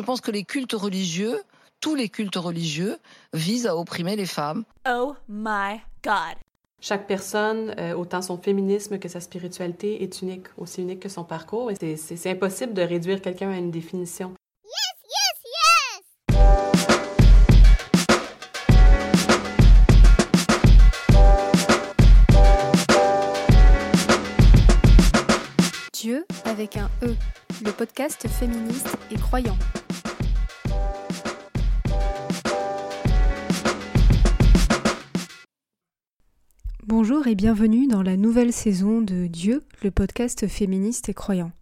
je pense que les cultes religieux, tous les cultes religieux, visent à opprimer les femmes. Oh my God. Chaque personne, euh, autant son féminisme que sa spiritualité, est unique, aussi unique que son parcours. C'est impossible de réduire quelqu'un à une définition. Yes, yes, yes! Dieu avec un E, le podcast féministe et croyant. Bonjour et bienvenue dans la nouvelle saison de Dieu, le podcast féministe et croyant.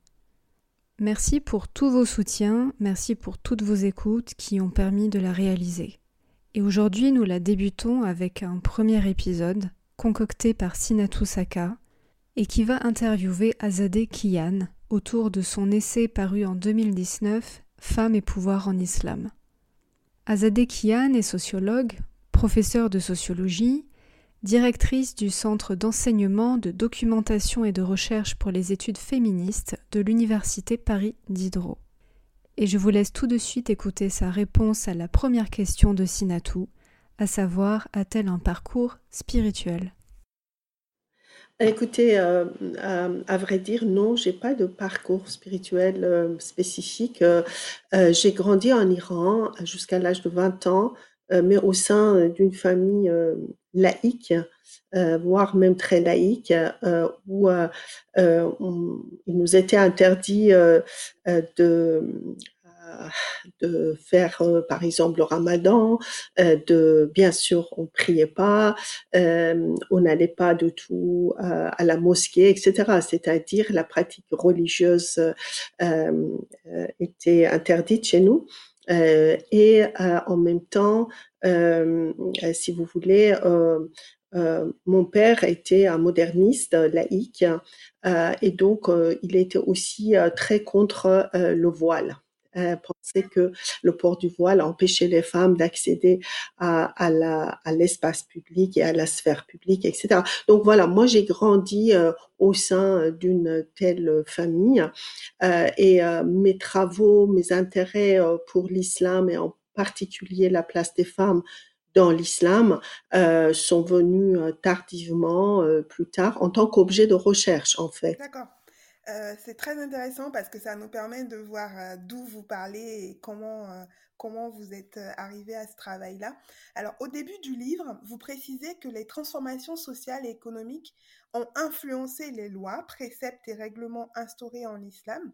Merci pour tous vos soutiens, merci pour toutes vos écoutes qui ont permis de la réaliser. Et aujourd'hui, nous la débutons avec un premier épisode concocté par Sinatou Saka et qui va interviewer Azadeh Kiyan autour de son essai paru en 2019 Femmes et pouvoir en islam. Azadeh Kiyan est sociologue, professeure de sociologie, directrice du Centre d'enseignement, de documentation et de recherche pour les études féministes de l'Université Paris Diderot. Et je vous laisse tout de suite écouter sa réponse à la première question de Sinatou, à savoir a-t-elle un parcours spirituel? Écoutez, euh, à, vrai dire, non, j'ai pas de parcours spirituel euh, spécifique. Euh, j'ai grandi en Iran jusqu'à l'âge de 20 ans, mais au sein d'une famille laïque, euh, voire même très laïque, euh, où euh, il nous était interdit de de faire par exemple le ramadan, de bien sûr on priait pas, on n'allait pas du tout à la mosquée, etc. C'est-à-dire la pratique religieuse était interdite chez nous. Et en même temps, euh, si vous voulez, euh, euh, mon père était un moderniste laïque et donc il était aussi très contre le voile. Euh, pensait que le port du voile empêchait les femmes d'accéder à, l'espace public et à la sphère publique, etc. Donc voilà, moi j'ai grandi au sein d'une telle famille et mes travaux, mes intérêts pour l'islam et en particulier la place des femmes dans l'islam euh, sont venus euh, tardivement, euh, plus tard, en tant qu'objet de recherche en fait. D'accord. C'est très intéressant parce que ça nous permet de voir d'où vous parlez et comment, comment vous êtes arrivé à ce travail-là. Alors, au début du livre, vous précisez que les transformations sociales et économiques ont influencé les lois, préceptes et règlements instaurés en islam.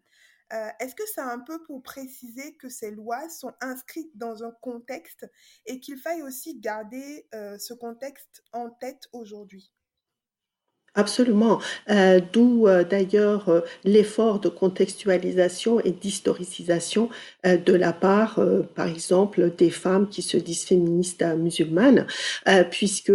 Euh, est-ce que c'est un peu pour préciser que ces lois sont inscrites dans un contexte et qu'il faille aussi garder euh, ce contexte en tête aujourd'hui? Absolument. Euh, d'où d'ailleurs l'effort de contextualisation et d'historicisation de la part, par exemple, des femmes qui se disent féministes musulmanes, puisque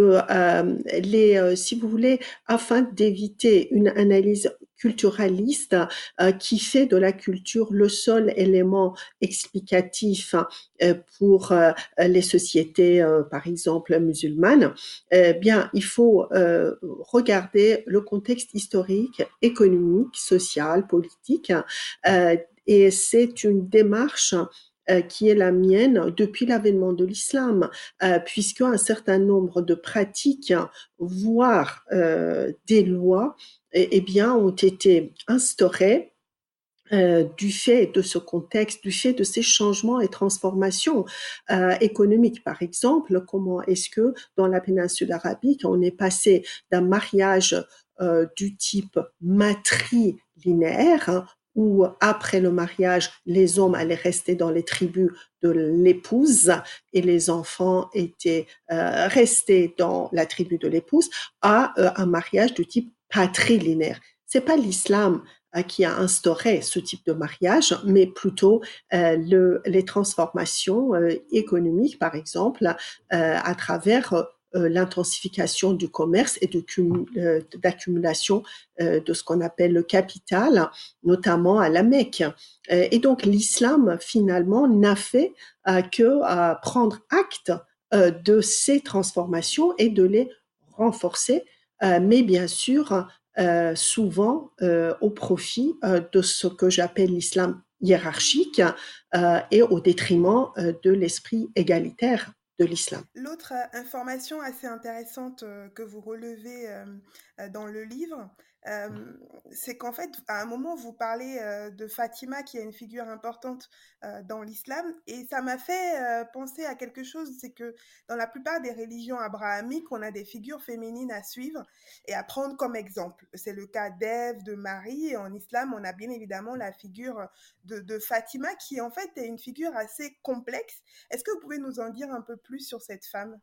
les, si vous voulez, afin d'éviter une analyse culturaliste euh, qui fait de la culture le seul élément explicatif euh, pour euh, les sociétés, par exemple, musulmanes, eh bien, il faut regarder le contexte historique, économique, social, politique, et c'est une démarche qui est la mienne depuis l'avènement de l'islam, puisque un certain nombre de pratiques, voire des lois, eh, eh, bien, ont été instaurés euh, du fait de ce contexte, du fait de ces changements et transformations euh, économiques. Par exemple, comment est-ce que dans la péninsule arabique, on est passé d'un mariage euh, du type matrilinéaire, hein, où après le mariage, les hommes allaient rester dans les tribus de l'épouse et les enfants étaient restés dans la tribu de l'épouse, à un mariage du type patrilinéaire. C'est pas l'islam euh, qui a instauré ce type de mariage, mais plutôt euh, le, les transformations euh, économiques, par exemple, à travers l'intensification du commerce et d'accumulation de ce qu'on appelle le capital, notamment à la Mecque. et donc l'islam, finalement, n'a fait que prendre acte de ces transformations et de les renforcer euh, mais bien sûr, euh, souvent euh, au profit de ce que j'appelle l'islam hiérarchique et au détriment de l'esprit égalitaire L'autre information assez intéressante que vous relevez dans le livre, c'est qu'en fait, à un moment, vous parlez de Fatima, qui est une figure importante dans l'islam, et ça m'a fait penser à quelque chose, c'est que dans la plupart des religions abrahamiques, on a des figures féminines à suivre et à prendre comme exemple. C'est le cas d'Ève, de Marie, et en islam, on a bien évidemment la figure de, de Fatima, qui en fait est une figure assez complexe. Est-ce que vous pouvez nous en dire un peu plus sur cette femme?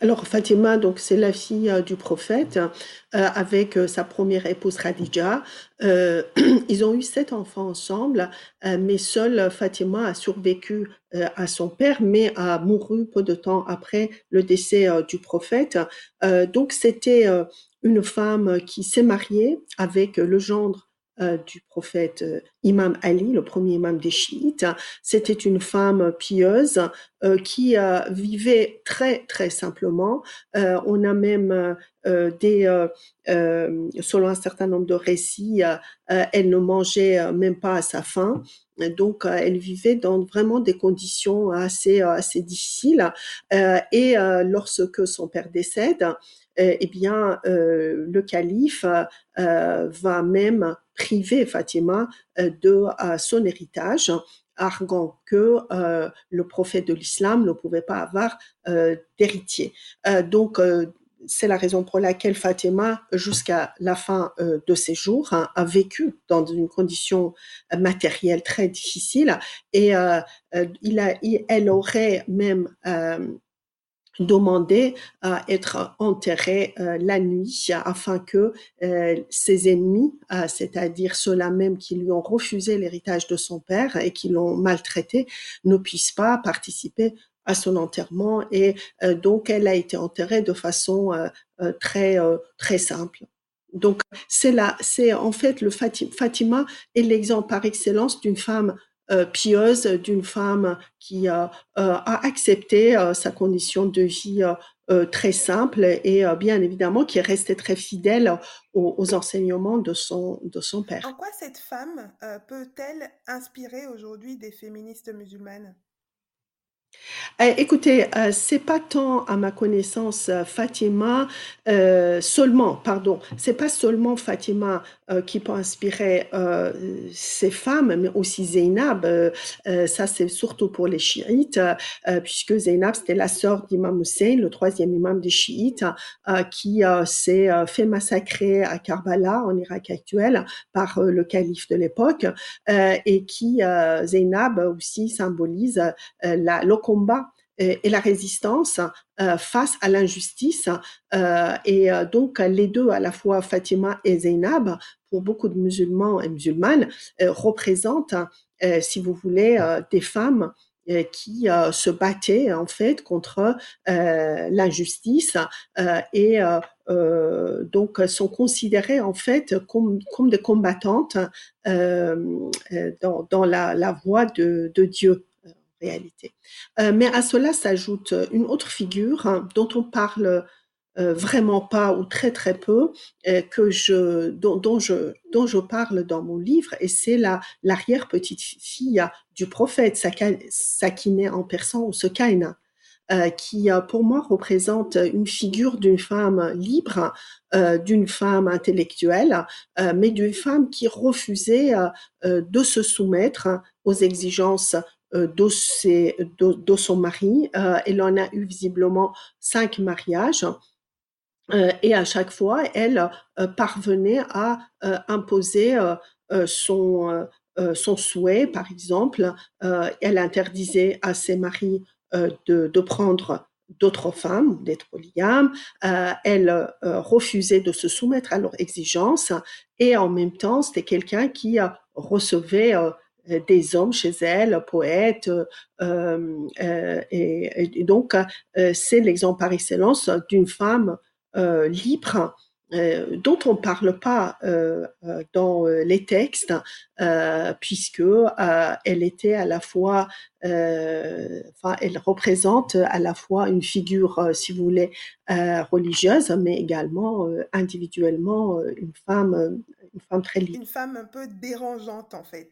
Alors Fatima, donc c'est la fille euh, du prophète euh, avec euh, sa première épouse Khadija. ils ont eu sept enfants ensemble, mais seule Fatima a survécu à son père, mais a mouru peu de temps après le décès du prophète. donc c'était une femme qui s'est mariée avec le gendre euh, du prophète euh, Imam Ali, le premier imam des chiites. C'était une femme pieuse euh, qui vivait très très simplement. on a même des, selon un certain nombre de récits, elle ne mangeait même pas à sa faim. Donc, elle vivait dans vraiment des conditions assez assez difficiles. et lorsque son père décède, eh bien, le calife va même priver Fatima euh, de euh, son héritage, arguant que euh, le prophète de l'islam ne pouvait pas avoir d'héritier. donc, c'est la raison pour laquelle Fatima, jusqu'à la fin de ses jours, hein, a vécu dans une condition matérielle très difficile et il a, elle aurait même demander à être enterré euh, la nuit afin que euh, ses ennemis, euh, c'est-à-dire ceux-là même qui lui ont refusé l'héritage de son père et qui l'ont maltraité, ne puissent pas participer à son enterrement et donc elle a été enterrée de façon très très simple. Donc c'est là, c'est en fait le Fatima est l'exemple par excellence d'une femme euh, pieuse d'une femme qui euh, a accepté euh, sa condition de vie très simple et bien évidemment qui est restée très fidèle aux, enseignements de son, de son père. En quoi cette femme peut-elle inspirer aujourd'hui des féministes musulmanes? Écoutez, euh, c'est pas tant à ma connaissance euh, Fatima euh, seulement, pardon, c'est pas seulement Fatima qui peut inspirer ces femmes, mais aussi Zainab. ça, c'est surtout pour les chiites, puisque Zainab, c'était la sœur d'Imam Hussein, le troisième imam des chiites, qui s'est fait massacrer à Karbala, en Irak actuel, par le calife de l'époque, et qui, Zainab aussi symbolise la, le combat et, la résistance euh, face à l'injustice. Euh, et euh, donc, les deux, à la fois Fatima et Zainab, pour beaucoup de musulmans et musulmanes, représentent, si vous voulez, des femmes qui se battaient en fait contre l'injustice et donc sont considérées en fait comme, comme des combattantes dans, dans la, la voie de, de Dieu réalité. Euh, mais à cela s'ajoute une autre figure hein, dont on parle euh, vraiment pas ou très très peu, euh, que je, dont, dont, je, dont je parle dans mon livre, et c'est la l'arrière petite fille du prophète Sakiné en persan ou Sekaina. Euh, qui pour moi représente une figure d'une femme libre, euh, d'une femme intellectuelle, euh, mais d'une femme qui refusait de se soumettre aux exigences euh, de, son mari. Euh, elle en a eu visiblement cinq mariages. Euh, et à chaque fois, elle parvenait à imposer son, son souhait, par exemple. elle interdisait à ses maris de, de prendre d'autres femmes, d'être polygames. elle refusait de se soumettre à leurs exigences et en même temps, c'était quelqu'un qui recevait des hommes chez elle, poètes, euh, euh, et, donc c'est l'exemple par excellence d'une femme libre dont on ne parle pas dans les textes, puisque elle était à la fois, enfin, elle représente à la fois une figure, si vous voulez, religieuse, mais également individuellement une femme, une femme très libre. Une femme un peu dérangeante en fait.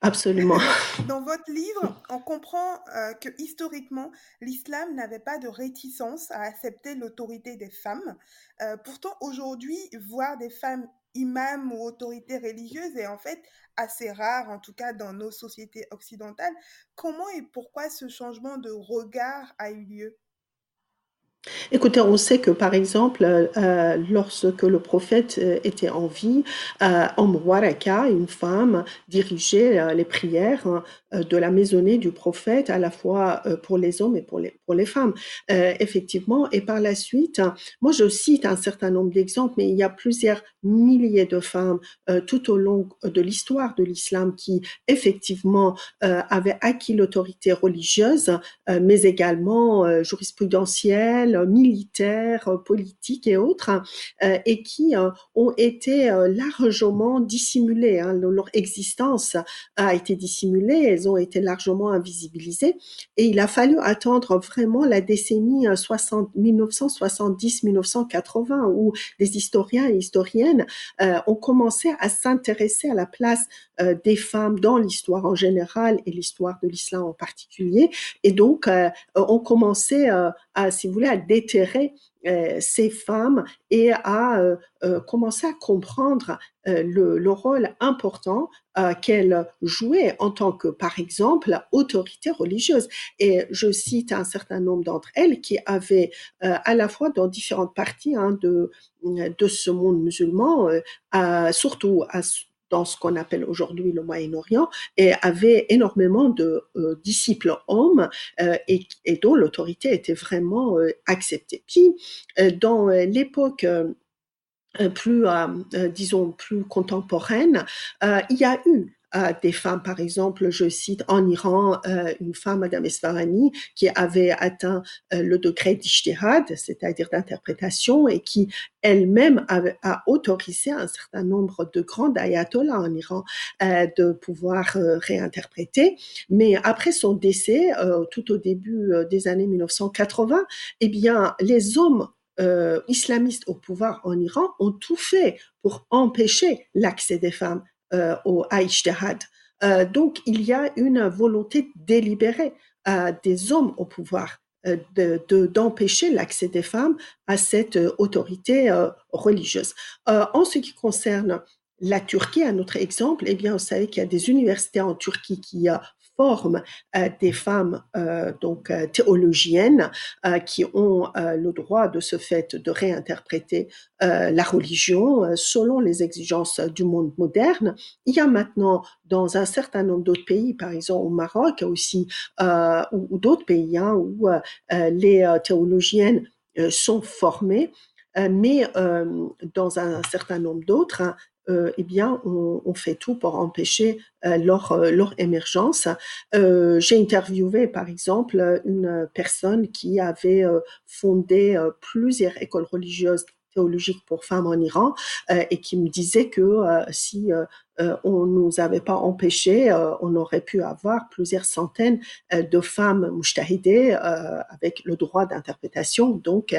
Absolument. Dans votre livre, on comprend que historiquement, l'islam n'avait pas de réticence à accepter l'autorité des femmes. pourtant, aujourd'hui, voir des femmes imams ou autorités religieuses est en fait assez rare, en tout cas dans nos sociétés occidentales. Comment et pourquoi ce changement de regard a eu lieu? Écoutez, on sait que par exemple, euh, lorsque le prophète euh, était en vie, euh, Waraka, une femme, dirigeait euh, les prières hein, de la maisonnée du prophète, à la fois pour les hommes et pour les, pour les femmes, effectivement. Et par la suite, moi je cite un certain nombre d'exemples, mais il y a plusieurs milliers de femmes tout au long de l'histoire de l'islam qui effectivement avaient acquis l'autorité religieuse, mais également jurisprudentielle militaires, euh, politiques et autres, euh, et qui euh, ont été largement dissimulées. Hein. Leur existence a été dissimulée, elles ont été largement invisibilisées, et il a fallu attendre vraiment la décennie 1970-1980 où les historiens et historiennes ont commencé à s'intéresser à la place des femmes dans l'histoire en général et l'histoire de l'islam en particulier, et donc ont commencé si vous voulez, à déterrer euh, ces femmes et à euh, euh, commencer à comprendre le, rôle important qu'elles jouaient en tant que, par exemple, autorité religieuse. Et je cite un certain nombre d'entre elles qui avaient à la fois dans différentes parties hein, de, de ce monde musulman, surtout à, dans ce qu'on appelle aujourd'hui le Moyen-Orient et avait énormément de euh, disciples hommes euh, et, dont l'autorité était vraiment euh, acceptée. Puis, dans l'époque plus, disons, plus contemporaine, il y a eu des femmes, par exemple, je cite en Iran euh, une femme, Madame Esfarani, qui avait atteint euh, le degré d'ishtihad, c'est-à-dire d'interprétation, et qui elle-même a, autorisé un certain nombre de grands ayatollahs en Iran euh, de pouvoir réinterpréter. Mais après son décès, tout au début des années 1980, eh bien, les hommes islamistes au pouvoir en Iran ont tout fait pour empêcher l'accès des femmes euh, au euh, donc, il y a une volonté délibérée euh, des hommes au pouvoir d'empêcher l'accès des femmes à cette autorité religieuse. en ce qui concerne la Turquie, un autre exemple, eh bien, vous savez qu'il y a des universités en Turquie qui forment euh, des femmes euh, donc euh, théologiennes qui ont le droit de ce fait de réinterpréter la religion selon les exigences du monde moderne. Il y a maintenant dans un certain nombre d'autres pays, par exemple au Maroc aussi, ou, d'autres pays hein, où les théologiennes sont formées, mais dans un certain nombre d'autres, hein, euh, eh bien, on, on, fait tout pour empêcher euh, leur, euh, leur émergence. Euh, J'ai interviewé, par exemple, une personne qui avait fondé plusieurs écoles religieuses théologiques pour femmes en Iran et qui me disait que si on nous avait pas empêché, on aurait pu avoir plusieurs centaines de femmes mujtahidées avec le droit d'interprétation donc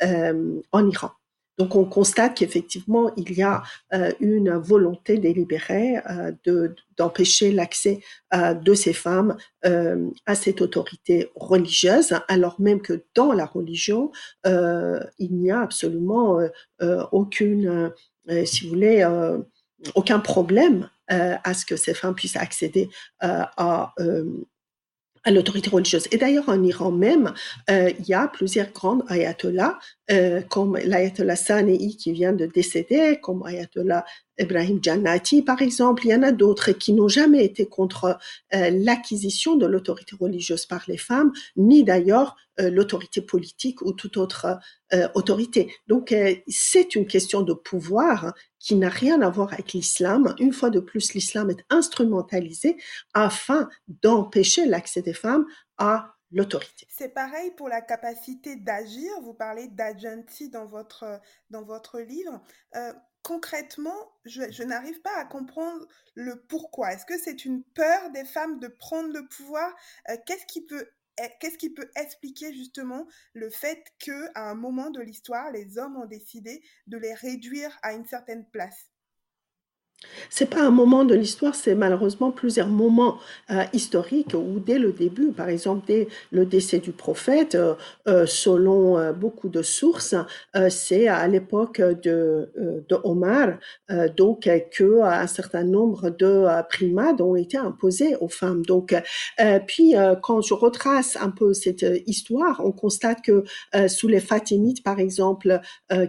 en Iran. Donc on constate qu'effectivement, il y a euh, une volonté délibérée euh, de, d'empêcher l'accès euh, de ces femmes à cette autorité religieuse, alors même que dans la religion, il n'y a absolument aucune, si vous voulez, aucun problème à ce que ces femmes puissent accéder à l'autorité religieuse. Et d'ailleurs, en Iran même, il y a plusieurs grands ayatollahs, euh, comme l'ayatollah Sanei qui vient de décéder, comme ayatollah Ibrahim Jannati, par exemple. Il y en a d'autres qui n'ont jamais été contre euh, l'acquisition de l'autorité religieuse par les femmes, ni d'ailleurs euh, l'autorité politique ou toute autre autorité. Donc, c'est une question de pouvoir qui n'a rien à voir avec l'islam. Une fois de plus, l'islam est instrumentalisé afin d'empêcher l'accès des femmes à C'est pareil pour la capacité d'agir. Vous parlez d'agency dans votre, livre. Euh, concrètement, je, n'arrive pas à comprendre le pourquoi. Est-ce que c'est une peur des femmes de prendre le pouvoir? Euh, Qu'est-ce qui peut Qu'est-ce qui peut expliquer justement le fait que à un moment de l'histoire, les hommes ont décidé de les réduire à une certaine place? C'est pas un moment de l'histoire, c'est malheureusement plusieurs moments euh, historiques où dès le début, par exemple dès le décès du prophète, euh, euh, selon euh, beaucoup de sources, c'est à l'époque de, Omar, donc euh, que un certain nombre de primades ont été imposées aux femmes. Donc, puis quand je retrace un peu cette histoire, on constate que sous les Fatimides, par exemple,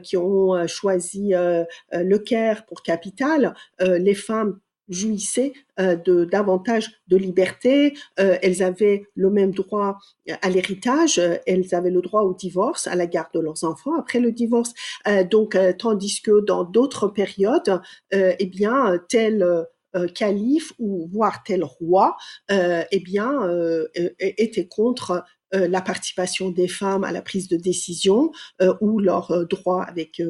qui ont choisi le Caire pour capitale, les femmes jouissaient euh, de davantage de liberté, euh, elles avaient le même droit à l'héritage, euh, elles avaient le droit au divorce, à la garde de leurs enfants après le divorce. Euh, donc, euh, tandis que dans d'autres périodes, euh, eh tel euh, euh, calife ou voire tel roi, euh, eh euh, euh, était contre euh, la participation des femmes à la prise de décision euh, ou leurs euh, droits avec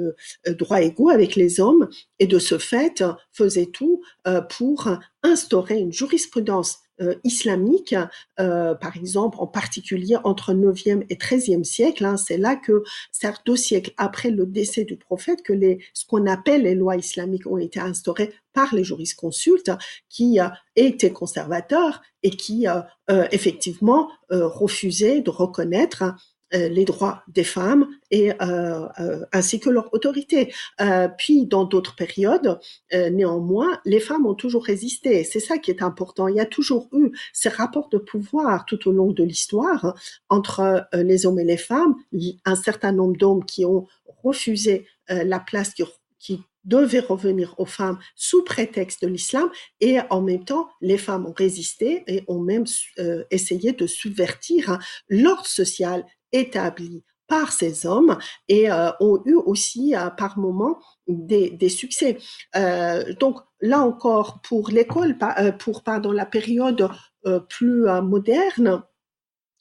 droits égaux avec les hommes. Et de ce fait faisait tout pour instaurer une jurisprudence euh, islamique, euh, par exemple en particulier entre 9e et 13e siècle. Hein, c'est là que, certes deux siècles après le décès du prophète, que les, ce qu'on appelle les lois islamiques ont été instaurées par les jurisconsultes qui euh, étaient conservateurs et qui euh, euh, effectivement euh, refusaient de reconnaître les droits des femmes et euh, euh, ainsi que leur autorité. Euh, puis dans d'autres périodes, euh, néanmoins, les femmes ont toujours résisté. C'est ça qui est important. Il y a toujours eu ces rapports de pouvoir tout au long de l'histoire entre euh, les hommes et les femmes. Un certain nombre d'hommes qui ont refusé euh, la place qui, qui devait revenir aux femmes sous prétexte de l'islam et en même temps les femmes ont résisté et ont même euh, essayé de subvertir l'ordre social établis par ces hommes et euh, ont eu aussi euh, par moments des, des succès. Euh, donc là encore, pour l'école, pour pardon la période plus moderne,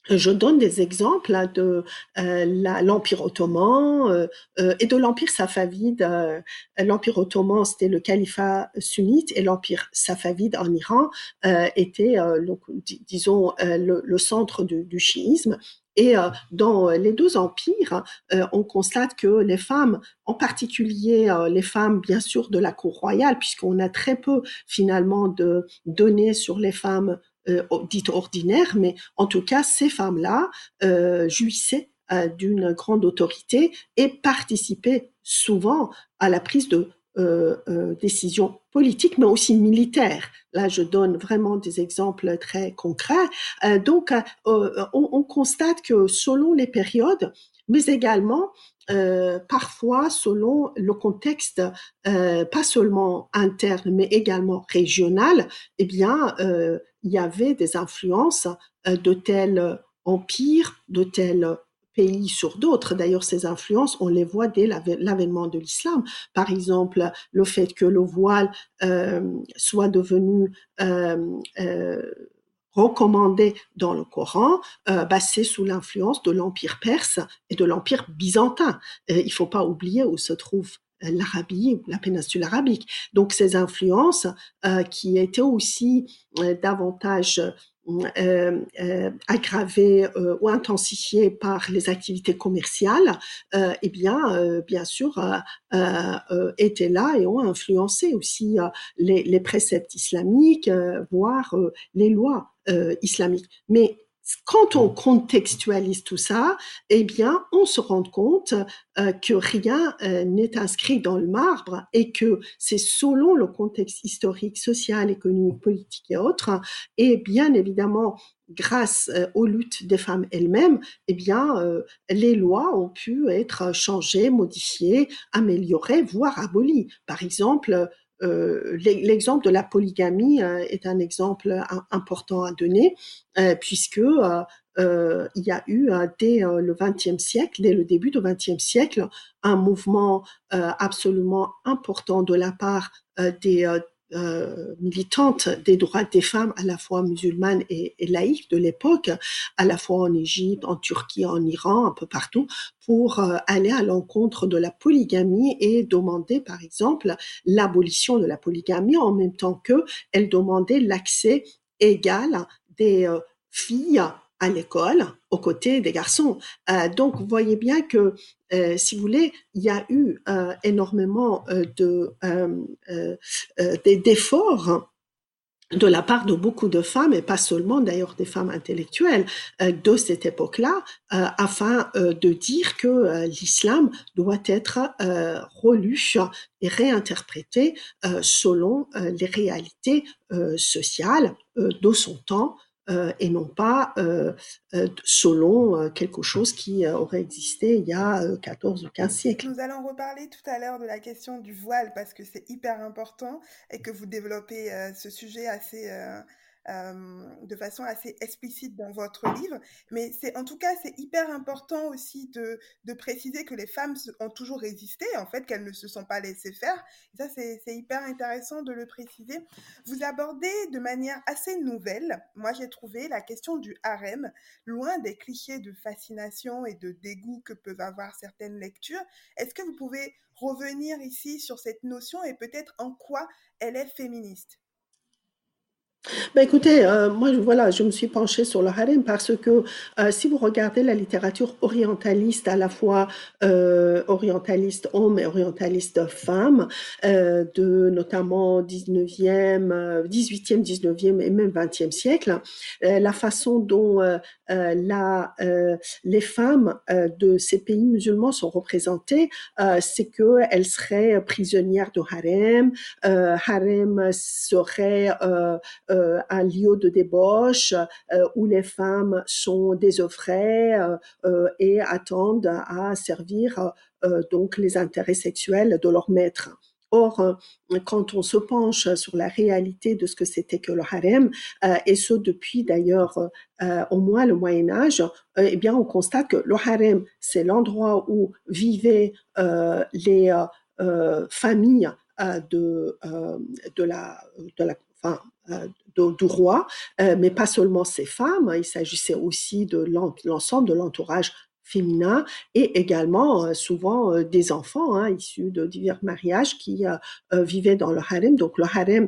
je donne des exemples hein, de l'Empire ottoman et de l'Empire safavide. L'Empire ottoman, c'était le califat sunnite et l'Empire safavide en Iran était, donc, disons, le, centre du chiisme. Et euh, dans les deux empires, euh, on constate que les femmes, en particulier euh, les femmes, bien sûr, de la cour royale, puisqu'on a très peu finalement de données sur les femmes dites ordinaires, mais en tout cas, ces femmes-là jouissaient d'une grande autorité et participaient souvent à la prise de euh, euh, politiques, mais aussi militaires. Là, je donne vraiment des exemples très concrets. Euh, donc, on, on, constate que selon les périodes, mais également parfois selon le contexte, pas seulement interne, mais également régional, eh bien, il y avait des influences de tels empires, de tels pays sur d'autres. D'ailleurs, ces influences, on les voit dès l'avènement de l'islam. Par exemple, le fait que le voile euh, soit devenu euh, euh, recommandé dans le Coran, euh, bah, c'est sous l'influence de l'Empire perse et de l'Empire byzantin. Il faut pas oublier où se trouve l'Arabie, la péninsule arabique. Donc ces influences euh, qui étaient aussi euh, davantage euh, euh, aggravées euh, ou intensifiées par les activités commerciales, eh bien, bien sûr, étaient là et ont influencé aussi les, les, préceptes islamiques, voire les lois islamiques. Mais quand on contextualise tout ça, eh bien, on se rend compte euh, que rien euh, n'est inscrit dans le marbre et que c'est selon le contexte historique, social, économique, politique et autres, et bien évidemment grâce euh, aux luttes des femmes elles-mêmes, eh bien, les lois ont pu être changées, modifiées, améliorées, voire abolies. Par exemple, l'exemple de la polygamie euh, est un exemple euh, important à donner, puisque il y a eu dès le XXe siècle, dès le début du XXe siècle, un mouvement absolument important de la part des euh, militante des droits des femmes, à la fois musulmanes et, laïques de l'époque, à la fois en Égypte, en Turquie, en Iran, un peu partout, pour euh, aller à l'encontre de la polygamie et demander, par exemple, l'abolition de la polygamie en même temps que elle demandait l'accès égal des euh, filles à l'école aux côtés des garçons. Donc, vous voyez bien que si vous voulez, il y a eu énormément de d'efforts de la part de beaucoup de femmes, et pas seulement d'ailleurs des femmes intellectuelles euh, de cette époque-là, euh, afin euh, de dire que l'islam doit être relu et réinterprété selon les réalités sociales de son temps euh, et non pas euh, euh, selon quelque chose qui aurait existé il y a 14 ou 15 siècles. Nous allons reparler tout à l'heure de la question du voile parce que c'est hyper important et que vous développez ce sujet assez euh, de façon assez explicite dans votre livre. Mais c'est en tout cas, c'est hyper important aussi de, de, préciser que les femmes ont toujours résisté, en fait, qu'elles ne se sont pas laissées faire. Et ça, c'est hyper intéressant de le préciser. Vous abordez de manière assez nouvelle, moi j'ai trouvé, la question du harem, loin des clichés de fascination et de dégoût que peuvent avoir certaines lectures. Est-ce que vous pouvez revenir ici sur cette notion et peut-être en quoi elle est féministe? Ben écoutez, euh, moi voilà, je me suis penchée sur le harem parce que euh, si vous regardez la littérature orientaliste, à la fois euh, orientaliste homme et orientaliste femme, de notamment 19e, 18e, 19e et même 20e siècle, la façon dont la, les femmes de ces pays musulmans sont représentées, c'est qu'elles seraient prisonnières de harem, harem serait euh, un lieu de débauche euh, où les femmes sont désœuvrées euh, et attendent à servir donc les intérêts sexuels de leur maître. Or, quand on se penche sur la réalité de ce que c'était que le harem, et ce depuis d'ailleurs au moins le Moyen Âge, eh bien, on constate que le harem, c'est l'endroit où vivaient les familles de, de la, de la enfin, du roi, euh, mais pas seulement ces femmes, il s'agissait aussi de l'ensemble de l'entourage féminin et également euh, souvent euh, des enfants hein, issus de divers mariages qui euh, vivaient dans le harem. Donc le harem,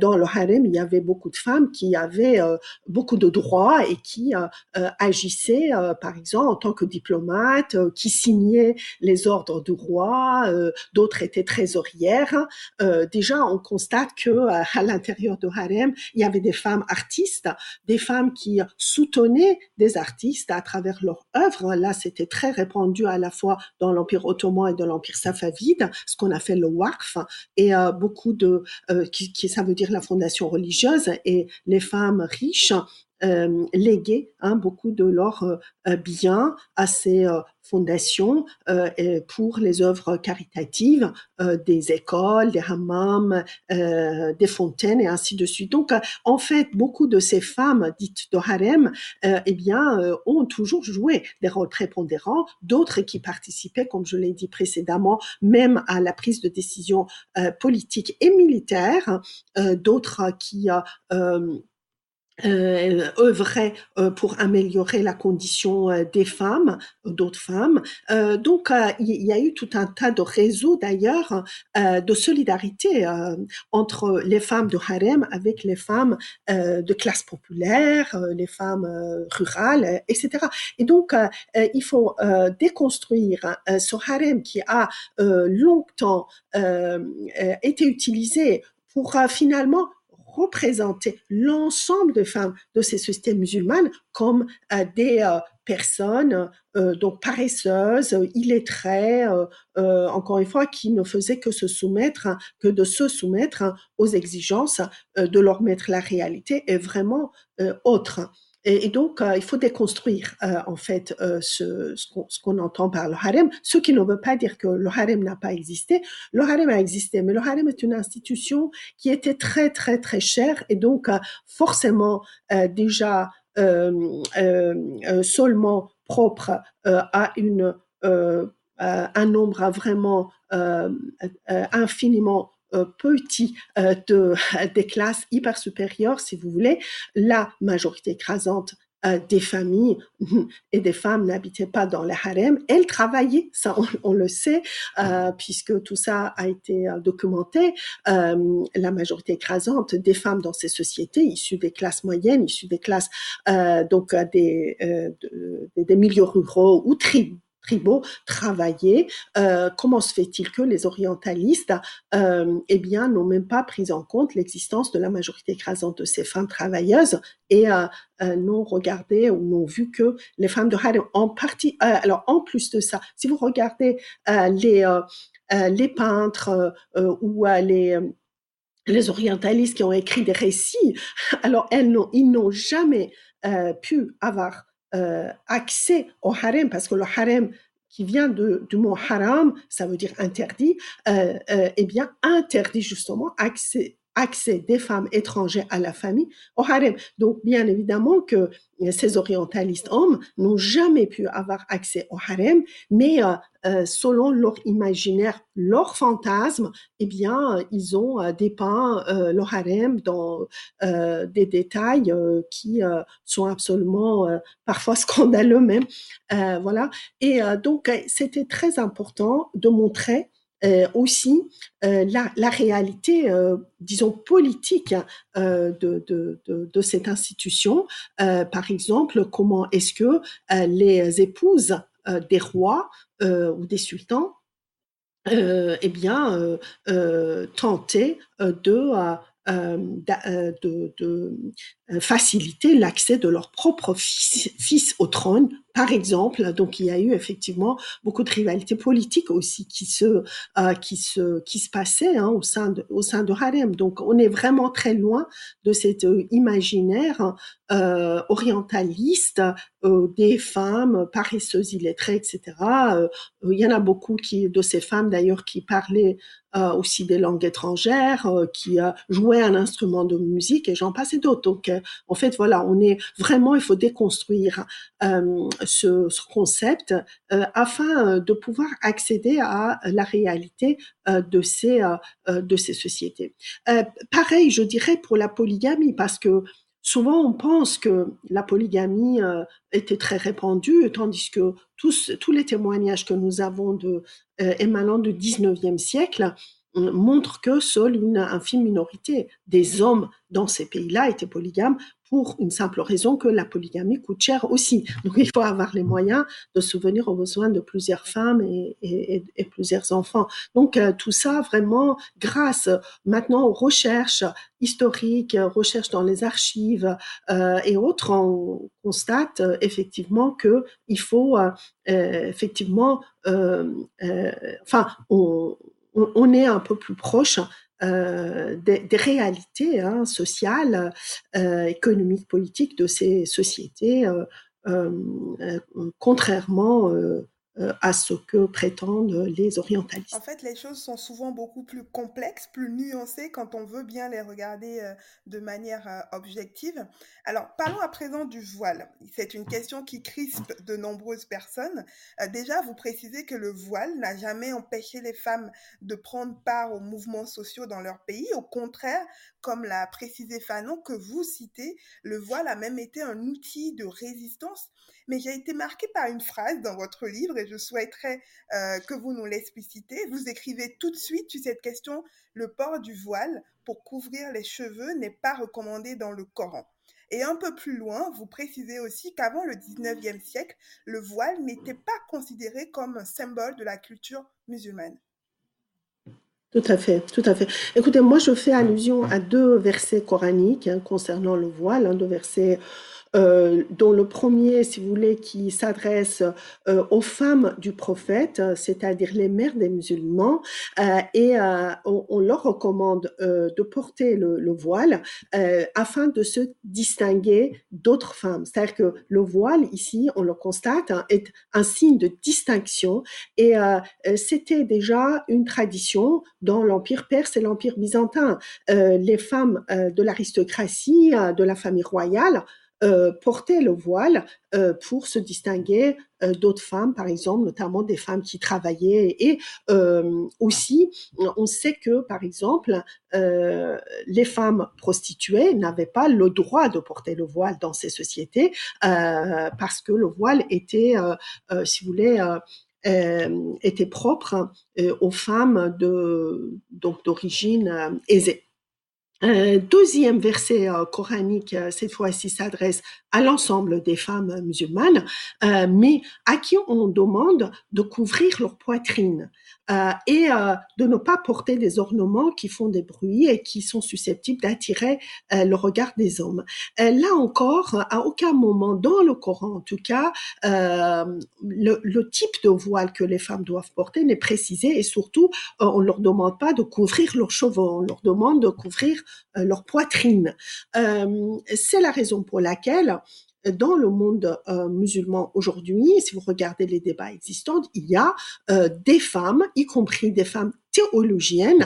dans le harem, il y avait beaucoup de femmes qui avaient beaucoup de droits et qui agissaient, par exemple, en tant que diplomates, qui signaient les ordres du roi. D'autres étaient trésorières. déjà, on constate que à l'intérieur du harem, il y avait des femmes artistes, des femmes qui soutenaient des artistes à travers leur œuvre là, c'était très répandu à la fois dans l'Empire ottoman et dans l'Empire safavide, ce qu'on a fait le waqf, et euh, beaucoup de, euh, qui, ça veut dire la fondation religieuse, et les femmes riches euh, léguer hein, beaucoup de leurs euh, biens à ces euh, fondations euh, pour les œuvres caritatives des écoles, des hammams, des fontaines et ainsi de suite. Donc, en fait, beaucoup de ces femmes dites de harem, eh bien, ont toujours joué des rôles prépondérants. D'autres qui participaient, comme je l'ai dit précédemment, même à la prise de décision politique et militaire. D'autres qui euh, euh, pour améliorer la condition euh, des femmes, d'autres femmes. Euh, donc, il y a eu tout un tas de réseaux d'ailleurs de solidarité entre les femmes de harem avec les femmes de classe populaire, les femmes rurales, etc. Et donc, il faut déconstruire ce harem qui a longtemps été utilisé pour finalement représenter l'ensemble des femmes de ces sociétés musulmanes comme euh, des euh, personnes euh, donc paresseuses, illettrées, encore une fois, qui ne faisaient que se soumettre, que de se soumettre aux exigences de leur maître. La réalité est vraiment autre. Et, donc, euh, il faut déconstruire euh, en fait euh, ce, qu'on entend par le harem, ce qui ne veut pas dire que le harem n'a pas existé. Le harem a existé, mais le harem est une institution qui était très très très chère et donc forcément déjà seulement propre à une un nombre vraiment infiniment euh, petit euh, de, des classes hyper supérieures, si vous voulez, la majorité écrasante euh, des familles et des femmes n'habitaient pas dans les harems. Elles travaillaient, ça on, le sait, puisque tout ça a été documenté. la majorité écrasante des femmes dans ces sociétés, issues des classes moyennes, issues des classes donc des, des milieux ruraux ou tribaux, tribaux travailler. Euh, comment se fait-il que les orientalistes, euh, eh bien, n'ont même pas pris en compte l'existence de la majorité écrasante de ces femmes travailleuses et euh, euh n'ont regardé ou n'ont vu que les femmes de harem en partie. Alors, en plus de ça, si vous regardez les les peintres ou les les orientalistes qui ont écrit des récits, alors elles n'ont, ils n'ont jamais pu avoir euh, accès au harem, parce que le harem qui vient du mot haram, ça veut dire interdit, euh, euh, eh bien interdit justement accès accès des femmes étrangères à la famille au harem. Donc, bien évidemment que ces orientalistes hommes n'ont jamais pu avoir accès au harem, mais euh, euh, selon leur imaginaire, leur fantasme, eh bien, ils ont euh, dépeint le harem dans des détails qui sont absolument parfois scandaleux même. voilà. Et donc, c'était très important de montrer euh, aussi euh, la, réalité, euh, disons, politique de, de, de, de, cette institution. par exemple, comment est-ce que les épouses des rois ou des sultans eh bien, euh, euh, de, euh, faciliter l'accès de leur propre fils, fils, au trône, par exemple. Donc, il y a eu effectivement beaucoup de rivalités politiques aussi qui se euh, qui se qui se passaient hein, au sein de au sein de harem. Donc, on est vraiment très loin de cet imaginaire euh, orientaliste des femmes paresseuses, illettrées, etc. il y en a beaucoup qui de ces femmes d'ailleurs qui parlaient euh, aussi des langues étrangères, euh, qui joué un instrument de musique et j'en passe d'autres. Euh, en fait, voilà, on est vraiment, il faut déconstruire ce, ce, concept afin de pouvoir accéder à la réalité de ces de ces sociétés. pareil, je dirais pour la polygamie, parce que Souvent, on pense que la polygamie euh, était très répandue, tandis que tous, tous les témoignages que nous avons de, euh, émanant du 19e siècle euh, montrent que seule une infime minorité des hommes dans ces pays-là étaient polygames pour une simple raison que la polygamie coûte cher aussi. Donc il faut avoir les moyens de souvenir aux besoins de plusieurs femmes et, plusieurs enfants. Donc euh, tout ça vraiment grâce maintenant aux recherches historiques, recherches dans les archives euh, et autres, on constate euh, effectivement que il faut euh, effectivement, enfin on, on, est un peu plus proche euh, des, réalités hein, sociales, euh, économiques, politiques de ces sociétés, euh, contrairement à ce que prétendent les orientalistes. En fait, les choses sont souvent beaucoup plus complexes, plus nuancées quand on veut bien les regarder euh, de manière euh, objective. Alors, parlons à présent du voile. C'est une question qui crispe de nombreuses personnes. Déjà, vous précisez que le voile n'a jamais empêché les femmes de prendre part aux mouvements sociaux dans leur pays. Au contraire, comme l'a précisé Fanon, que vous citez, le voile a même été un outil de résistance mais j'ai été marquée par une phrase dans votre livre et je souhaiterais euh, que vous nous l'explicitez. Vous écrivez tout de suite sur cette question, le port du voile pour couvrir les cheveux n'est pas recommandé dans le Coran. Et un peu plus loin, vous précisez aussi qu'avant le 19e siècle, le voile n'était pas considéré comme un symbole de la culture musulmane. Tout à fait, tout à fait. Écoutez, moi, je fais allusion à deux versets coraniques hein, concernant le voile, hein, deux versets euh, dont le premier, si vous voulez, qui s'adresse euh, aux femmes du prophète, c'est-à-dire les mères des musulmans, euh, et euh, on, on, leur recommande de porter le, le voile afin de se distinguer d'autres femmes. C'est-à-dire que le voile, ici, on le constate, hein, est un signe de distinction, et c'était déjà une tradition dans l'Empire perse et l'Empire byzantin. les femmes de l'aristocratie, de la famille royale, euh, porter le voile euh, pour se distinguer euh, d'autres femmes, par exemple, notamment des femmes qui travaillaient. Et aussi, on sait que, par exemple, les femmes prostituées n'avaient pas le droit de porter le voile dans ces sociétés parce que le voile était, si vous voulez, était propre aux femmes de donc d'origine aisée. Euh, deuxième verset euh, coranique, euh, cette fois-ci, s'adresse à l'ensemble des femmes musulmanes, mais à qui on demande de couvrir leur poitrine et de ne pas porter des ornements qui font des bruits et qui sont susceptibles d'attirer le regard des hommes. là encore, à aucun moment dans le Coran, en tout cas, le, le, type de voile que les femmes doivent porter n'est précisé et surtout, on leur demande pas de couvrir leurs cheveux, on leur demande de couvrir euh, leur poitrine. Euh, c'est la raison pour laquelle dans le monde euh, musulman aujourd'hui, si vous regardez les débats existants, il y a des femmes, y compris des femmes théologiennes,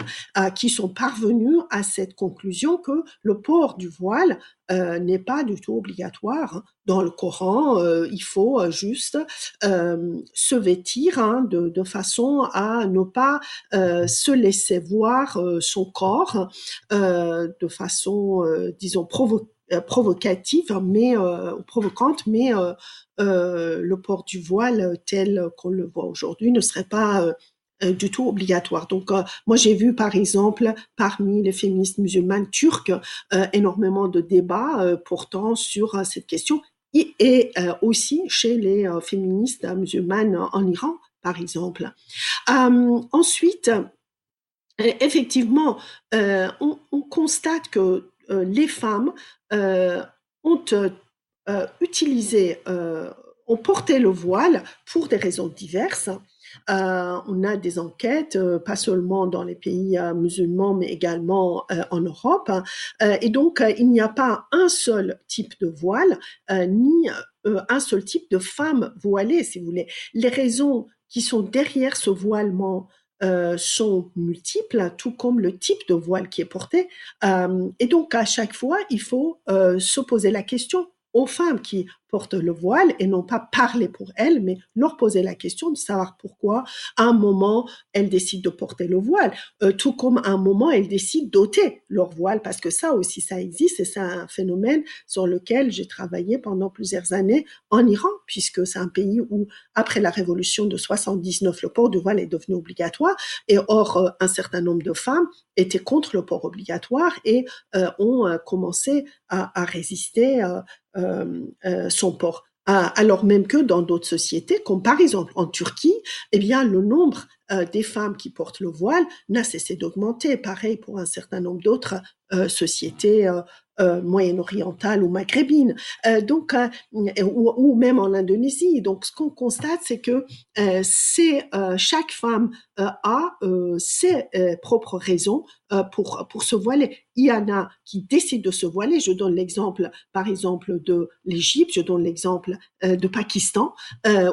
qui sont parvenues à cette conclusion que le port du voile n'est pas du tout obligatoire. Dans le Coran, il faut juste se vêtir hein, de, de, façon à ne pas se laisser voir son corps de façon, disons, provoquée euh, provocative, mais euh, provocante, mais euh, le port du voile tel qu'on le voit aujourd'hui ne serait pas du tout obligatoire. Donc, moi, j'ai vu, par exemple, parmi les féministes musulmanes turques, énormément de débats portant sur cette question, et, aussi chez les féministes musulmanes en Iran, par exemple. ensuite, effectivement, on, constate que les femmes euh, euh, euh, ont porté le voile pour des raisons diverses. on a des enquêtes, pas seulement dans les pays musulmans, mais également en Europe. et donc, il n'y a pas un seul type de voile, ni un seul type de femme voilée, si vous voulez. Les raisons qui sont derrière ce voilement euh, sont multiples, tout comme le type de voile qui est porté. Euh, et donc, à chaque fois, il faut euh, se poser la question aux femmes qui portent le voile et non pas parler pour elles, mais leur poser la question de savoir pourquoi à un moment elles décident de porter le voile, euh, tout comme à un moment elles décident d'ôter leur voile, parce que ça aussi ça existe et c'est un phénomène sur lequel j'ai travaillé pendant plusieurs années en Iran, puisque c'est un pays où après la révolution de 79 le port du voile est devenu obligatoire et or euh, un certain nombre de femmes étaient contre le port obligatoire et euh, ont commencé à, résister euh, port. Ah, alors même que dans d'autres sociétés, comme par exemple en Turquie, eh bien le nombre euh, des femmes qui portent le voile n'a cessé d'augmenter. Pareil pour un certain nombre d'autres euh, sociétés euh, euh, moyen-orientales ou maghrébines, donc ou, ou, même en Indonésie. Donc, ce qu'on constate, c'est que c'est chaque femme a ses propres raisons pour pour se voiler. Il y en a qui décident de se voiler. Je donne l'exemple, par exemple, de l'Égypte. Je donne l'exemple de Pakistan,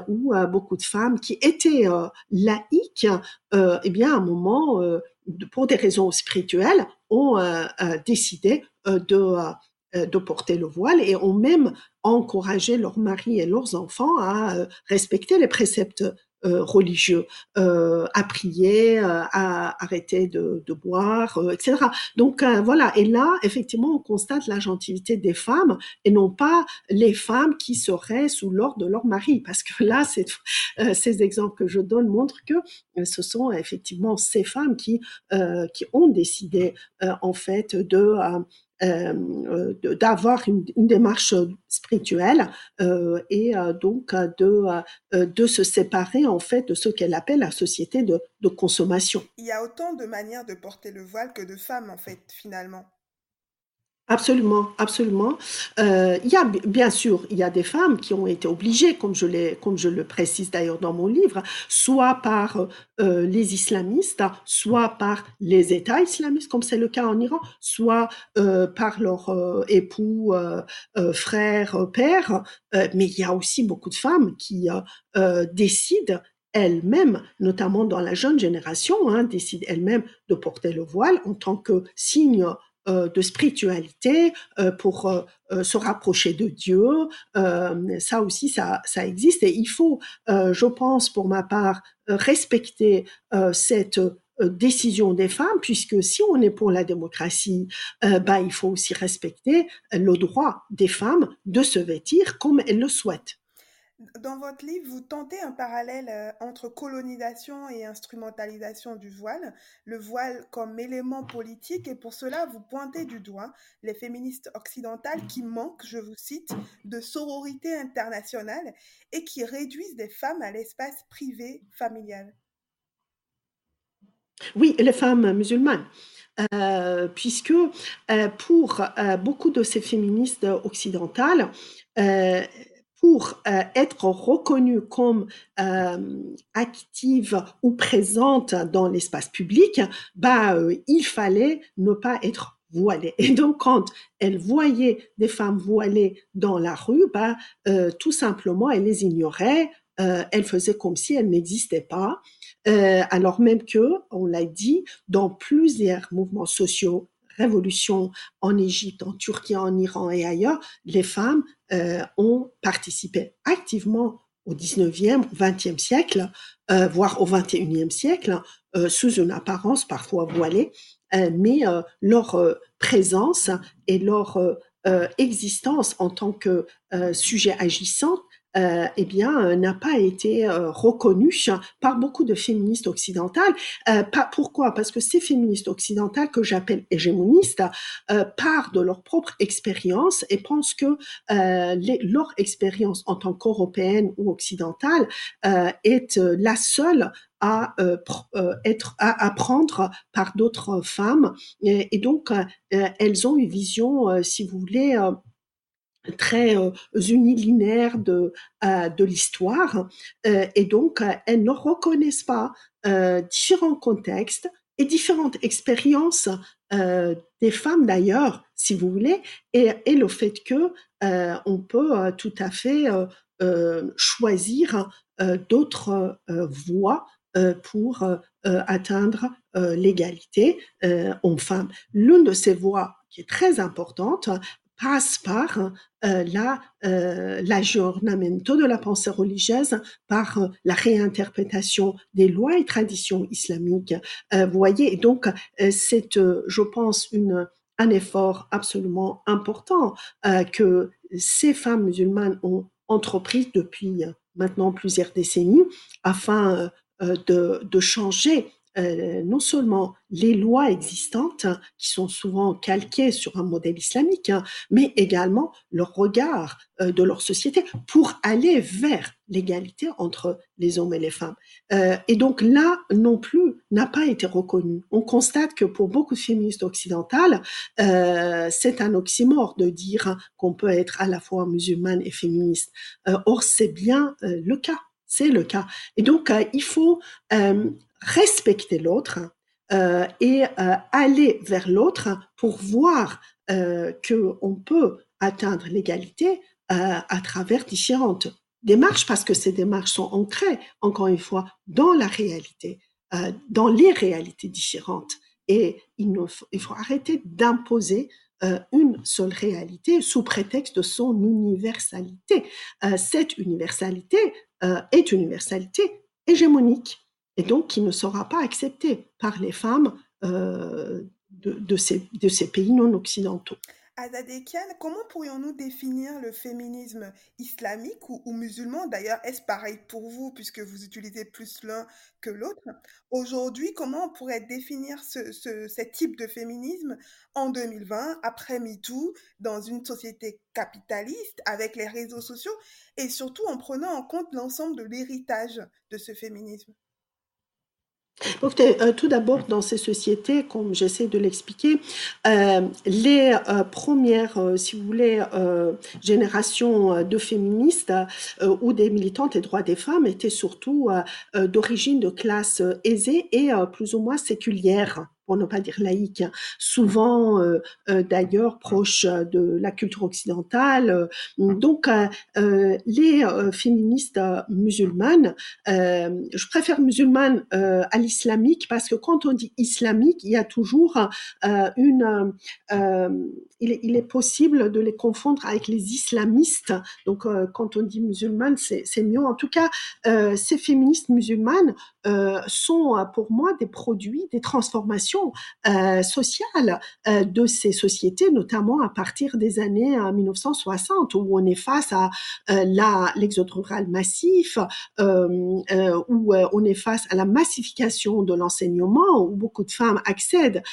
où beaucoup de femmes qui étaient laïques, eh bien, à un moment pour des raisons spirituelles, ont euh, euh, décidé euh, de de porter le voile et ont même encouragé leurs maris et leurs enfants à respecter les préceptes religieux, à prier, à arrêter de, de boire, etc. Donc voilà, et là, effectivement, on constate la gentilité des femmes et non pas les femmes qui seraient sous l'ordre de leur mari, parce que là, ces exemples que je donne montrent que ce sont effectivement ces femmes qui, qui ont décidé en fait de euh, d'avoir une, démarche spirituelle euh, et euh, donc de, de se séparer en fait de ce qu'elle appelle la société de, de consommation. Il y a autant de manières de porter le voile que de femmes en fait finalement. Absolument, absolument. Euh, il y a bien sûr, il y a des femmes qui ont été obligées, comme je, comme je le précise d'ailleurs dans mon livre, soit par euh, les islamistes, soit par les États islamistes, comme c'est le cas en Iran, soit euh, par leurs euh, époux, euh, euh, frères, pères. mais il y a aussi beaucoup de femmes qui décident elles-mêmes, notamment dans la jeune génération, hein, décident elles-mêmes de porter le voile en tant que signe de spiritualité euh, pour euh, se rapprocher de Dieu. ça aussi, ça, ça existe et il faut, je pense, pour ma part, respecter cette décision des femmes, puisque si on est pour la démocratie, bah, il faut aussi respecter le droit des femmes de se vêtir comme elles le souhaitent. Dans votre livre, vous tentez un parallèle euh, entre colonisation et instrumentalisation du voile, le voile comme élément politique, et pour cela, vous pointez du doigt les féministes occidentales qui manquent, je vous cite, de sororité internationale et qui réduisent des femmes à l'espace privé familial. Oui, les femmes musulmanes. Euh, puisque euh, pour beaucoup de ces féministes occidentales, pour euh, être reconnue comme euh, active ou présente dans l'espace public, bah, euh, il fallait ne pas être voilée. Et donc, quand elle voyait des femmes voilées dans la rue, bah, tout simplement, elle les ignorait, elle faisait comme si elles n'existaient pas, alors même que, on l'a dit, dans plusieurs mouvements sociaux révolution en Égypte, en Turquie, en Iran et ailleurs, les femmes euh, ont participé activement au 19e, au 20e siècle, euh, voire au 21e siècle, euh, sous une apparence parfois voilée, mais leur présence et leur existence en tant que sujet agissant euh, eh bien, euh, n'a pas été euh, reconnue par beaucoup de féministes occidentales. pas, pourquoi? Parce que ces féministes occidentales, que j'appelle hégémonistes, partent de leur propre expérience et pensent que leur expérience en tant qu'européenne ou occidentale est la seule à être à apprendre par d'autres femmes et, et donc elles ont une vision si vous voulez très euh, unilinéaires de, euh, de l'histoire euh, et donc elles ne reconnaissent pas différents contextes et différentes expériences des femmes d'ailleurs, si vous voulez, et, et le fait que on peut tout à fait choisir d'autres voies pour atteindre l'égalité homme-femme. L'une de ces voies qui est très importante, passe par euh, la, euh, de la pensée religieuse, par euh, la réinterprétation des lois et traditions islamiques. Euh, vous voyez, donc c'est, je pense, une, un effort absolument important que ces femmes musulmanes ont entrepris depuis maintenant plusieurs décennies afin de, de changer euh, non seulement les lois existantes, qui sont souvent calquées sur un modèle islamique, hein, mais également leur regard euh, de leur société pour aller vers l'égalité entre les hommes et les femmes. Euh, et donc là, non plus, n'a pas été reconnu. On constate que pour beaucoup de féministes occidentales, c'est un oxymore de dire qu'on peut être à la fois musulmane et féministe. or, c'est bien le cas c'est le cas. Et donc, il faut respecter l'autre euh, et euh, aller vers l'autre pour voir euh, qu'on peut atteindre l'égalité euh, à travers différentes démarches, parce que ces démarches sont ancrées, encore une fois, dans la réalité, euh, dans les réalités différentes. Et il, faut, il faut arrêter d'imposer euh, une seule réalité sous prétexte de son universalité. cette universalité est une universalité hégémonique et donc qui ne sera pas accepté par les femmes euh, de, ces, pays non occidentaux. Azadekian, comment pourrions-nous définir le féminisme islamique ou, musulman? D'ailleurs, est-ce pareil pour vous puisque vous utilisez plus l'un que l'autre? Aujourd'hui, comment on pourrait définir ce, type de féminisme en 2020, après MeToo, dans une société capitaliste, avec les réseaux sociaux, et surtout en prenant en compte l'ensemble de l'héritage de ce féminisme? Euh, tout d'abord, dans ces sociétés, comme j'essaie de l'expliquer, euh, les euh, premières, euh, si vous voulez, euh, générations de féministes euh, ou des militantes des droits des femmes étaient surtout d'origine de classe aisée et plus ou moins séculière pour ne pas dire laïque, hein. souvent euh, euh, d'ailleurs proche de la culture occidentale. Donc, euh, les féministes musulmanes, je préfère musulmanes à l'islamique parce que quand on dit islamique, il y a toujours une, il est, il, est, possible de les confondre avec les islamistes. Donc, quand on dit musulmane, c'est mieux. En tout cas, ces féministes musulmanes sont pour moi des produits, des transformations transformation euh, sociale euh, de ces sociétés, notamment à partir des années 1960, où on est face à l'exode rural massif, où on est face à la massification de l'enseignement, où beaucoup de femmes accèdent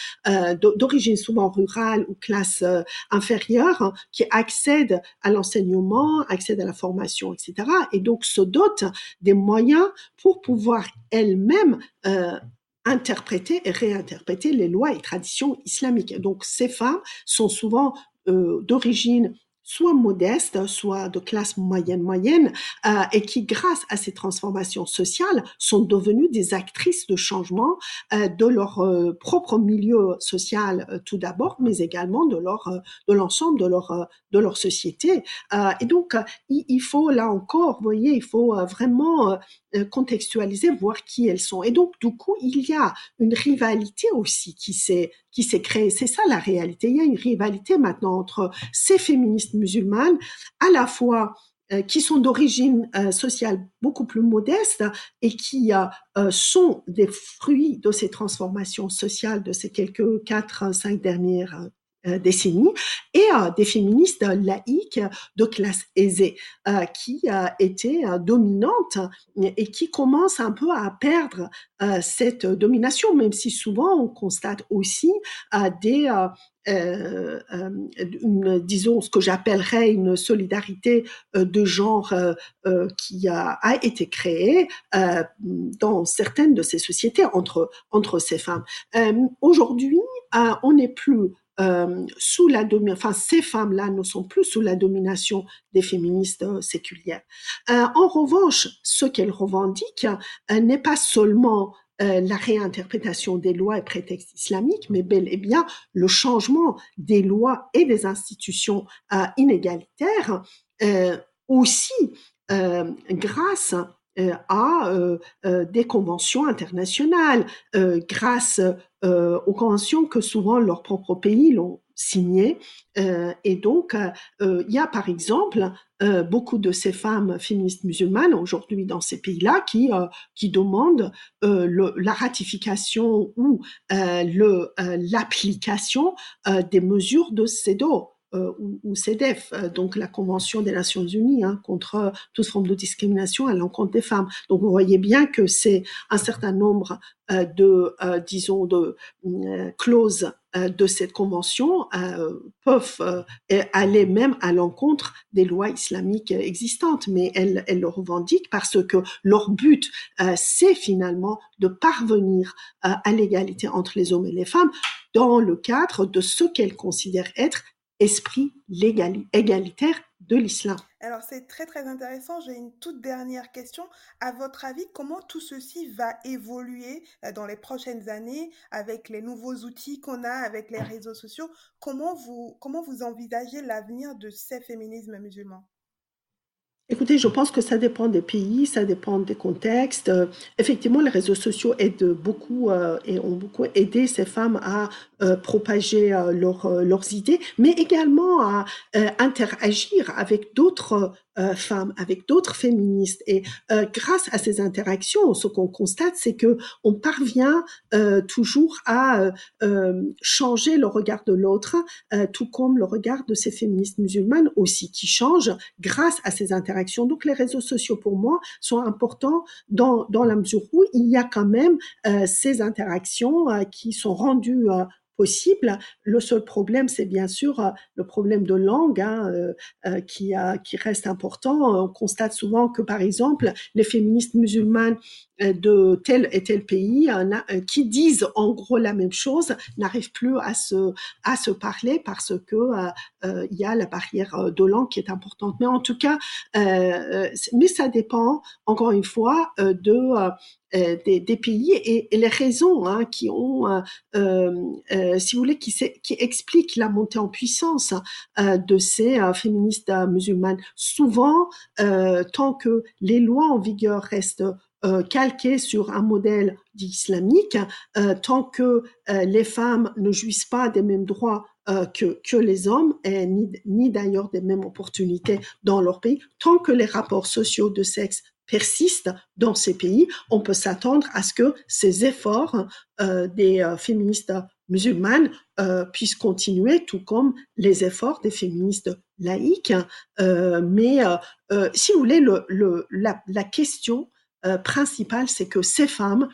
d'origine souvent rurale ou classe inférieure, qui accèdent à l'enseignement, accèdent à la formation, etc. Et donc se dotent des moyens pour pouvoir elles-mêmes euh, interpréter et réinterpréter les lois et traditions islamiques. Donc ces femmes sont souvent euh, d'origine soit modestes, soit de classe moyenne moyenne, euh, et qui, grâce à ces transformations sociales, sont devenues des actrices de changement euh, de leur euh, propre milieu social euh, tout d'abord, mais également de leur euh, de l'ensemble de leur de leur société. et donc, il, il, faut là encore, vous voyez, il faut vraiment contextualiser, voir qui elles sont. Et donc, du coup, il y a une rivalité aussi qui s'est qui s'est créée. C'est ça la réalité. Il y a une rivalité maintenant entre ces féministes musulmanes, à la fois euh, qui sont d'origine euh, sociale beaucoup plus modeste et qui euh, sont des fruits de ces transformations sociales de ces quelques quatre, cinq dernières décennies et euh, des féministes laïques de classe aisée euh, qui étaient dominantes et qui commencent un peu à perdre cette domination, même si souvent on constate aussi des euh, disons ce que j'appellerais une solidarité de genre euh, qui a, a, été créée euh, dans certaines de ces sociétés entre entre ces femmes. Aujourd'hui, on n'est plus euh, sous la enfin ces femmes-là ne sont plus sous la domination des féministes euh, séculières. Euh, en revanche, ce qu'elles revendiquent euh, n'est pas seulement euh, la réinterprétation des lois et prétextes islamiques, mais bel et bien le changement des lois et des institutions inégalitaires, aussi grâce à des conventions internationales, grâce euh, aux conventions que souvent leur propre pays l'ont signées. Euh, et donc, euh, il y a par exemple beaucoup de ces femmes féministes musulmanes aujourd'hui dans ces pays-là qui, qui demandent le, la ratification ou l'application des mesures de CEDAW euh, ou, ou, CEDEF, euh, donc la Convention des Nations Unies hein, contre toute forme de discrimination à l'encontre des femmes. Donc vous voyez bien que c'est un certain nombre euh, de, disons, de clauses de cette convention peuvent aller même à l'encontre des lois islamiques existantes, mais elles, elles le revendiquent parce que leur but, c'est finalement de parvenir à l'égalité entre les hommes et les femmes dans le cadre de ce qu'elles considèrent être esprit égalitaire de l'islam. Alors c'est très très intéressant. J'ai une toute dernière question. À votre avis, comment tout ceci va évoluer euh, dans les prochaines années avec les nouveaux outils qu'on a, avec les réseaux sociaux? Comment vous, comment vous envisagez l'avenir de ces féminismes musulmans? Écoutez, je pense que ça dépend des pays, ça dépend des contextes. Euh, effectivement, les réseaux sociaux aident beaucoup euh, et ont beaucoup aidé ces femmes à euh, propager leur, leurs idées, mais également à interagir avec d'autres femmes, avec d'autres féministes. Et grâce à ces interactions, ce qu'on constate, c'est que on parvient toujours à changer le regard de l'autre, tout comme le regard de ces féministes musulmanes aussi, qui changent grâce à ces interactions. Donc les réseaux sociaux, pour moi, sont importants dans, dans la mesure où il y a quand même ces interactions qui sont rendues possible. Le seul problème, c'est bien sûr euh, le problème de langue hein, euh, euh, qui, qui reste important. On constate souvent que, par exemple, les féministes musulmanes de tel et tel pays qui disent en gros la même chose n'arrivent plus à se à se parler parce que il y a la barrière de langue qui est importante. Mais en tout cas, mais ça dépend encore une fois de euh, des, des, pays et, les raisons hein, qui ont, euh, euh, si vous voulez, qui, expliquent la montée en puissance euh, de ces euh, féministes musulmanes. Souvent, tant que les lois en vigueur restent calquées sur un modèle islamique, tant que les femmes ne jouissent pas des mêmes droits que, que, les hommes, et ni, d'ailleurs des mêmes opportunités dans leur pays, tant que les rapports sociaux de sexe persiste dans ces pays, on peut s'attendre à ce que ces efforts des féministes musulmanes puissent continuer, tout comme les efforts des féministes laïques. mais si vous voulez, le, la, la, question principale, c'est que ces femmes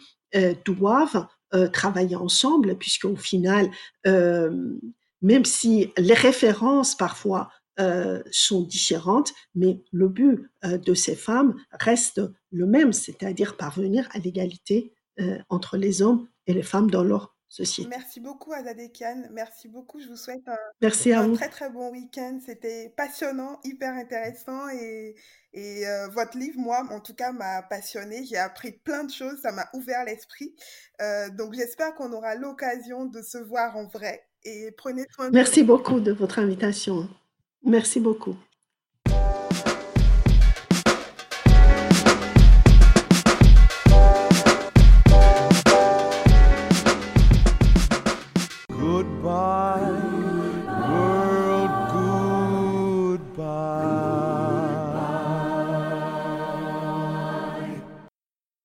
doivent travailler ensemble, puisqu'au final, même si les références parfois euh, sont différentes, mais le but euh, de ces femmes reste le même, c'est-à-dire parvenir à l'égalité euh, entre les hommes et les femmes dans leur Merci beaucoup Azadekian, merci beaucoup, je vous souhaite un, merci à un vous. très très bon week-end, c'était passionnant, hyper intéressant et, et votre livre, moi en tout cas, m'a passionné, j'ai appris plein de choses, ça m'a ouvert l'esprit, donc j'espère qu'on aura l'occasion de se voir en vrai. Et prenez soin de Merci beaucoup de votre invitation. Merci beaucoup.